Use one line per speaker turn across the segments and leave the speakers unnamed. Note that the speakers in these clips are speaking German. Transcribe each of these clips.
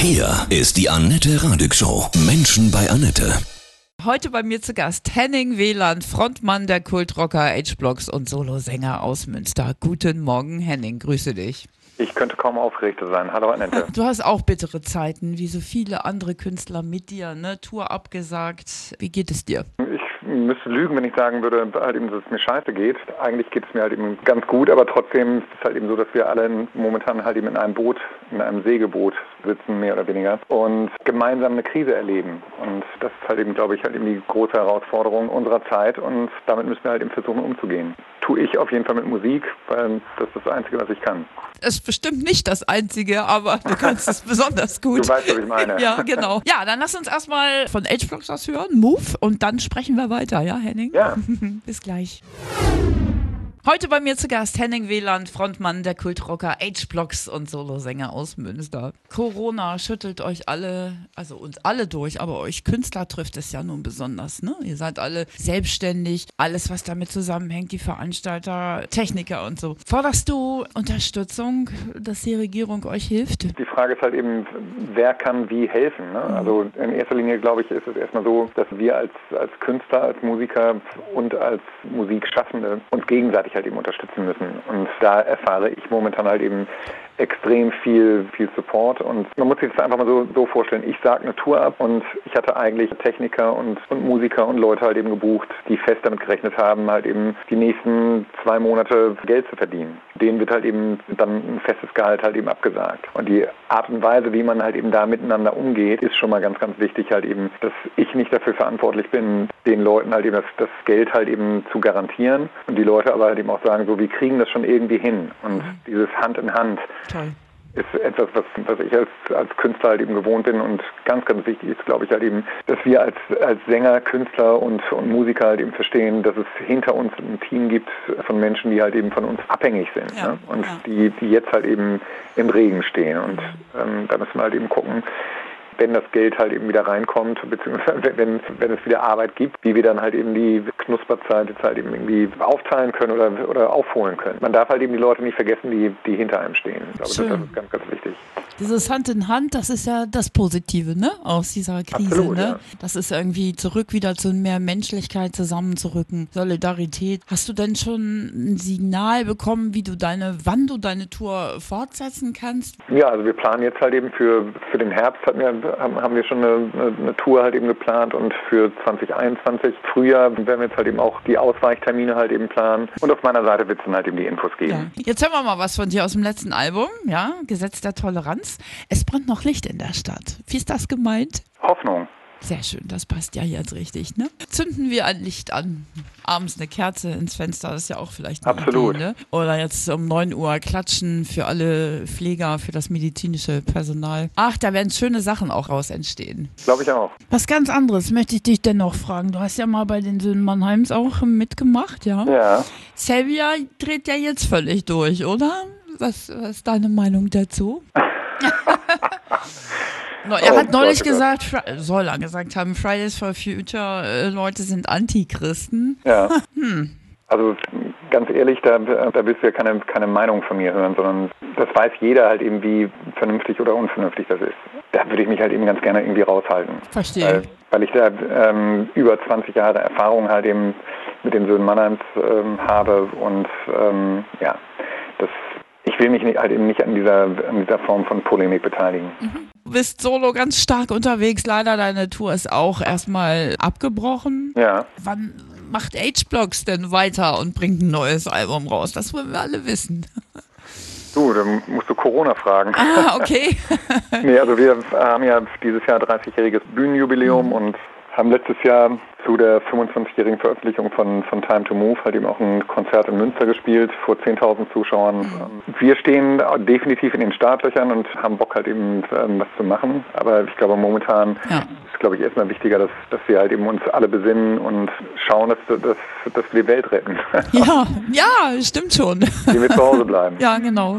Hier ist die Annette Radig Show. Menschen bei Annette.
Heute bei mir zu Gast Henning Wieland, Frontmann der Kultrocker H-Blocks und Solosänger aus Münster. Guten Morgen, Henning, grüße dich.
Ich könnte kaum aufgeregter sein. Hallo Annette.
Du hast auch bittere Zeiten, wie so viele andere Künstler mit dir, ne? Tour abgesagt. Wie geht es dir?
Müsste lügen, wenn ich sagen würde, halt eben, dass es mir scheiße geht. Eigentlich geht es mir halt eben ganz gut, aber trotzdem ist es halt eben so, dass wir alle momentan halt eben in einem Boot, in einem Segelboot sitzen, mehr oder weniger, und gemeinsam eine Krise erleben. Und das ist halt eben, glaube ich, halt eben die große Herausforderung unserer Zeit und damit müssen wir halt eben versuchen umzugehen. Tue ich auf jeden Fall mit Musik, weil das ist das Einzige, was ich kann.
Es ist bestimmt nicht das Einzige, aber du kannst es besonders gut.
Du weißt, was ich meine.
Ja, genau. Ja, dann lass uns erstmal von H-Blocks was hören, Move, und dann sprechen wir weiter, ja, Henning?
Ja.
Bis gleich. Heute bei mir zu Gast Henning Wieland, Frontmann der Kultrocker H-Blocks und Solosänger aus Münster. Corona schüttelt euch alle, also uns alle durch, aber euch Künstler trifft es ja nun besonders. Ne? Ihr seid alle selbstständig, alles was damit zusammenhängt, die Veranstalter, Techniker und so. Forderst du Unterstützung, dass die Regierung euch hilft?
Die Frage ist halt eben, wer kann wie helfen? Ne? Also in erster Linie, glaube ich, ist es erstmal so, dass wir als, als Künstler, als Musiker und als Musikschaffende uns gegenseitig halt eben unterstützen müssen. Und da erfahre ich momentan halt eben extrem viel, viel Support. Und man muss sich das einfach mal so, so vorstellen. Ich sage eine Tour ab und ich hatte eigentlich Techniker und, und Musiker und Leute halt eben gebucht, die fest damit gerechnet haben, halt eben die nächsten zwei Monate Geld zu verdienen. Denen wird halt eben dann ein festes Gehalt halt eben abgesagt. Und die Art und Weise, wie man halt eben da miteinander umgeht, ist schon mal ganz, ganz wichtig halt eben, dass ich nicht dafür verantwortlich bin, den Leuten halt eben das, das Geld halt eben zu garantieren und die Leute aber halt eben auch sagen, so, wir kriegen das schon irgendwie hin. Und dieses Hand in Hand
Toll.
ist etwas, was, was ich als, als Künstler halt eben gewohnt bin und ganz, ganz wichtig ist, glaube ich, halt eben, dass wir als, als Sänger, Künstler und, und Musiker halt eben verstehen, dass es hinter uns ein Team gibt von Menschen, die halt eben von uns abhängig sind
Ja,
ne? und
ja.
die, die jetzt halt eben im Regen stehen und ähm, da müssen wir halt eben gucken, wenn das Geld halt eben wieder reinkommt, beziehungsweise wenn, wenn es wieder Arbeit gibt, wie wir dann halt eben die Knusperzeit jetzt halt eben irgendwie aufteilen können oder, oder aufholen können. Man darf halt eben die Leute nicht vergessen, die, die hinter einem stehen. Ich glaube, das,
Schön.
das ist ganz, ganz wichtig.
Dieses Hand in Hand, das ist ja das Positive, ne? Aus dieser Krise,
Absolut,
ne?
ja.
Das ist irgendwie zurück wieder zu mehr Menschlichkeit zusammenzurücken, Solidarität. Hast du denn schon ein Signal bekommen, wie du deine, wann du deine Tour fortsetzen kannst?
Ja, also wir planen jetzt halt eben für, für den Herbst hatten wir, haben, wir schon eine, eine Tour halt eben geplant und für 2021 Frühjahr werden wir jetzt halt eben auch die Ausweichtermine halt eben planen und auf meiner Seite wird es dann halt eben die Infos geben.
Jetzt hören wir mal was von dir aus dem letzten Album, ja? Gesetz der Toleranz. Es brennt noch Licht in der Stadt. Wie ist das gemeint?
Hoffnung.
Sehr schön, das passt ja jetzt richtig, ne? Zünden wir ein Licht an. Abends eine Kerze ins Fenster, das ist ja auch vielleicht
Absolut.
Idee, ne? Oder jetzt um 9 Uhr klatschen für alle Pfleger, für das medizinische Personal. Ach, da werden schöne Sachen auch raus entstehen.
Glaube ich auch.
Was ganz anderes möchte ich dich dennoch fragen. Du hast ja mal bei den Söhnen Mannheims auch mitgemacht, ja?
Ja.
Selvia dreht ja jetzt völlig durch, oder? Was, was ist deine Meinung dazu? Er
Oh
hat neulich
Gott, oh
gesagt, soll er gesagt haben, Fridays for Future äh, Leute sind Antichristen.
Ja. Also ganz ehrlich, da, da willst du ja keine, keine Meinung von mir hören, sondern das weiß jeder halt eben, wie vernünftig oder unvernünftig das ist. Da würde ich mich halt eben ganz gerne irgendwie raushalten.
Verstehe.
Weil, weil ich da ähm, über 20 Jahre Erfahrung halt eben mit den Söhnen Mannheims ähm, habe und ähm, ja, das, ich will mich nicht, halt eben nicht an dieser, an dieser Form von Polemik beteiligen.
Du bist solo ganz stark unterwegs. Leider, deine Tour ist auch erstmal abgebrochen.
Ja.
Wann macht H-Blocks denn weiter und bringt ein neues Album raus? Das wollen wir alle wissen.
Du, dann musst du Corona fragen.
Ah, okay.
Nee, also wir haben ja dieses Jahr 30-jähriges Bühnenjubiläum und haben letztes Jahr zu der 25-jährigen Veröffentlichung von, von Time to Move halt eben auch ein Konzert in Münster gespielt vor 10.000 Zuschauern. Wir stehen definitiv in den Startlöchern und haben Bock halt eben ähm, was zu machen. Aber ich glaube momentan
Ja.
ist, glaube ich, erstmal wichtiger, dass, dass wir halt eben uns alle besinnen und schauen, dass, dass, dass wir die Welt retten.
Ja, ja, stimmt schon.
Die wir zu Hause bleiben.
Ja, genau.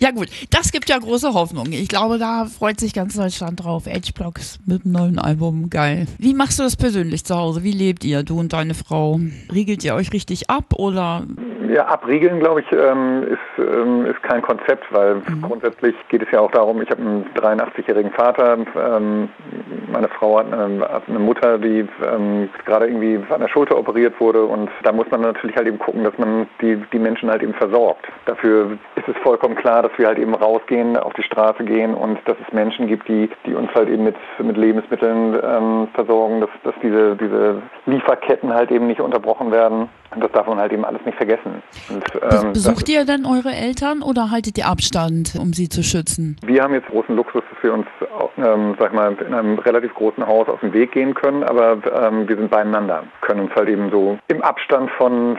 Ja gut, das gibt ja große Hoffnung. Ich glaube, da freut sich ganz Deutschland drauf. H-Blocks mit dem neuen Album, geil. Wie machst du das persönlich zu Hause? Wie lebt ihr, du und deine Frau? Riegelt ihr euch richtig ab oder?
Ja, abriegeln, glaube ich, ähm, ist, ähm, ist kein Konzept, weil mhm. grundsätzlich geht es ja auch darum, ich habe einen 83-jährigen Vater, ähm, meine Frau hat eine, hat eine Mutter, die ähm, gerade irgendwie an der Schulter operiert wurde und da muss man natürlich halt eben gucken, dass man die, die Menschen halt eben versorgt. Dafür ist es vollkommen klar, dass wir halt eben rausgehen, auf die Straße gehen und dass es Menschen gibt, die, die uns halt eben mit, mit Lebensmitteln ähm, versorgen, dass, dass diese, diese Lieferketten halt eben nicht unterbrochen werden. Und das darf man halt eben alles nicht vergessen. Und,
ähm, Besucht ihr denn eure Eltern oder haltet ihr Abstand, um sie zu schützen?
Wir haben jetzt großen Luxus, dass wir uns, ähm, sag mal, in einem relativ großen Haus aus dem Weg gehen können, aber ähm, wir sind beieinander, können uns halt eben so im Abstand von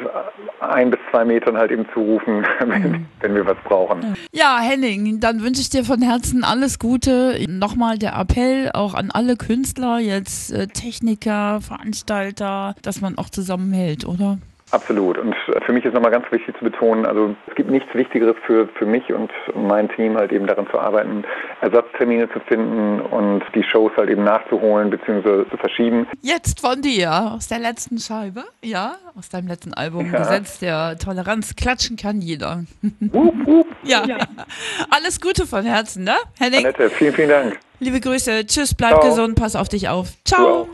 ein bis zwei Metern halt eben zurufen, wenn, mhm. wenn wir was brauchen.
Ja, Henning, dann wünsche ich dir von Herzen alles Gute. Nochmal der Appell auch an alle Künstler, jetzt äh, Techniker, Veranstalter, dass man auch zusammenhält, oder?
Absolut. Und für mich ist nochmal ganz wichtig zu betonen, also es gibt nichts Wichtigeres für, für mich und mein Team halt eben daran zu arbeiten, Ersatztermine zu finden und die Shows halt eben nachzuholen bzw. zu verschieben.
Jetzt von dir, aus der letzten Scheibe, ja, aus deinem letzten Album, ja. Gesetz der Toleranz, klatschen kann jeder. Wup, wup. Ja. ja. alles Gute von Herzen, ne,
Henning? Annette, vielen, vielen Dank.
Liebe Grüße, tschüss, bleib Ciao. gesund, pass auf dich auf. Ciao.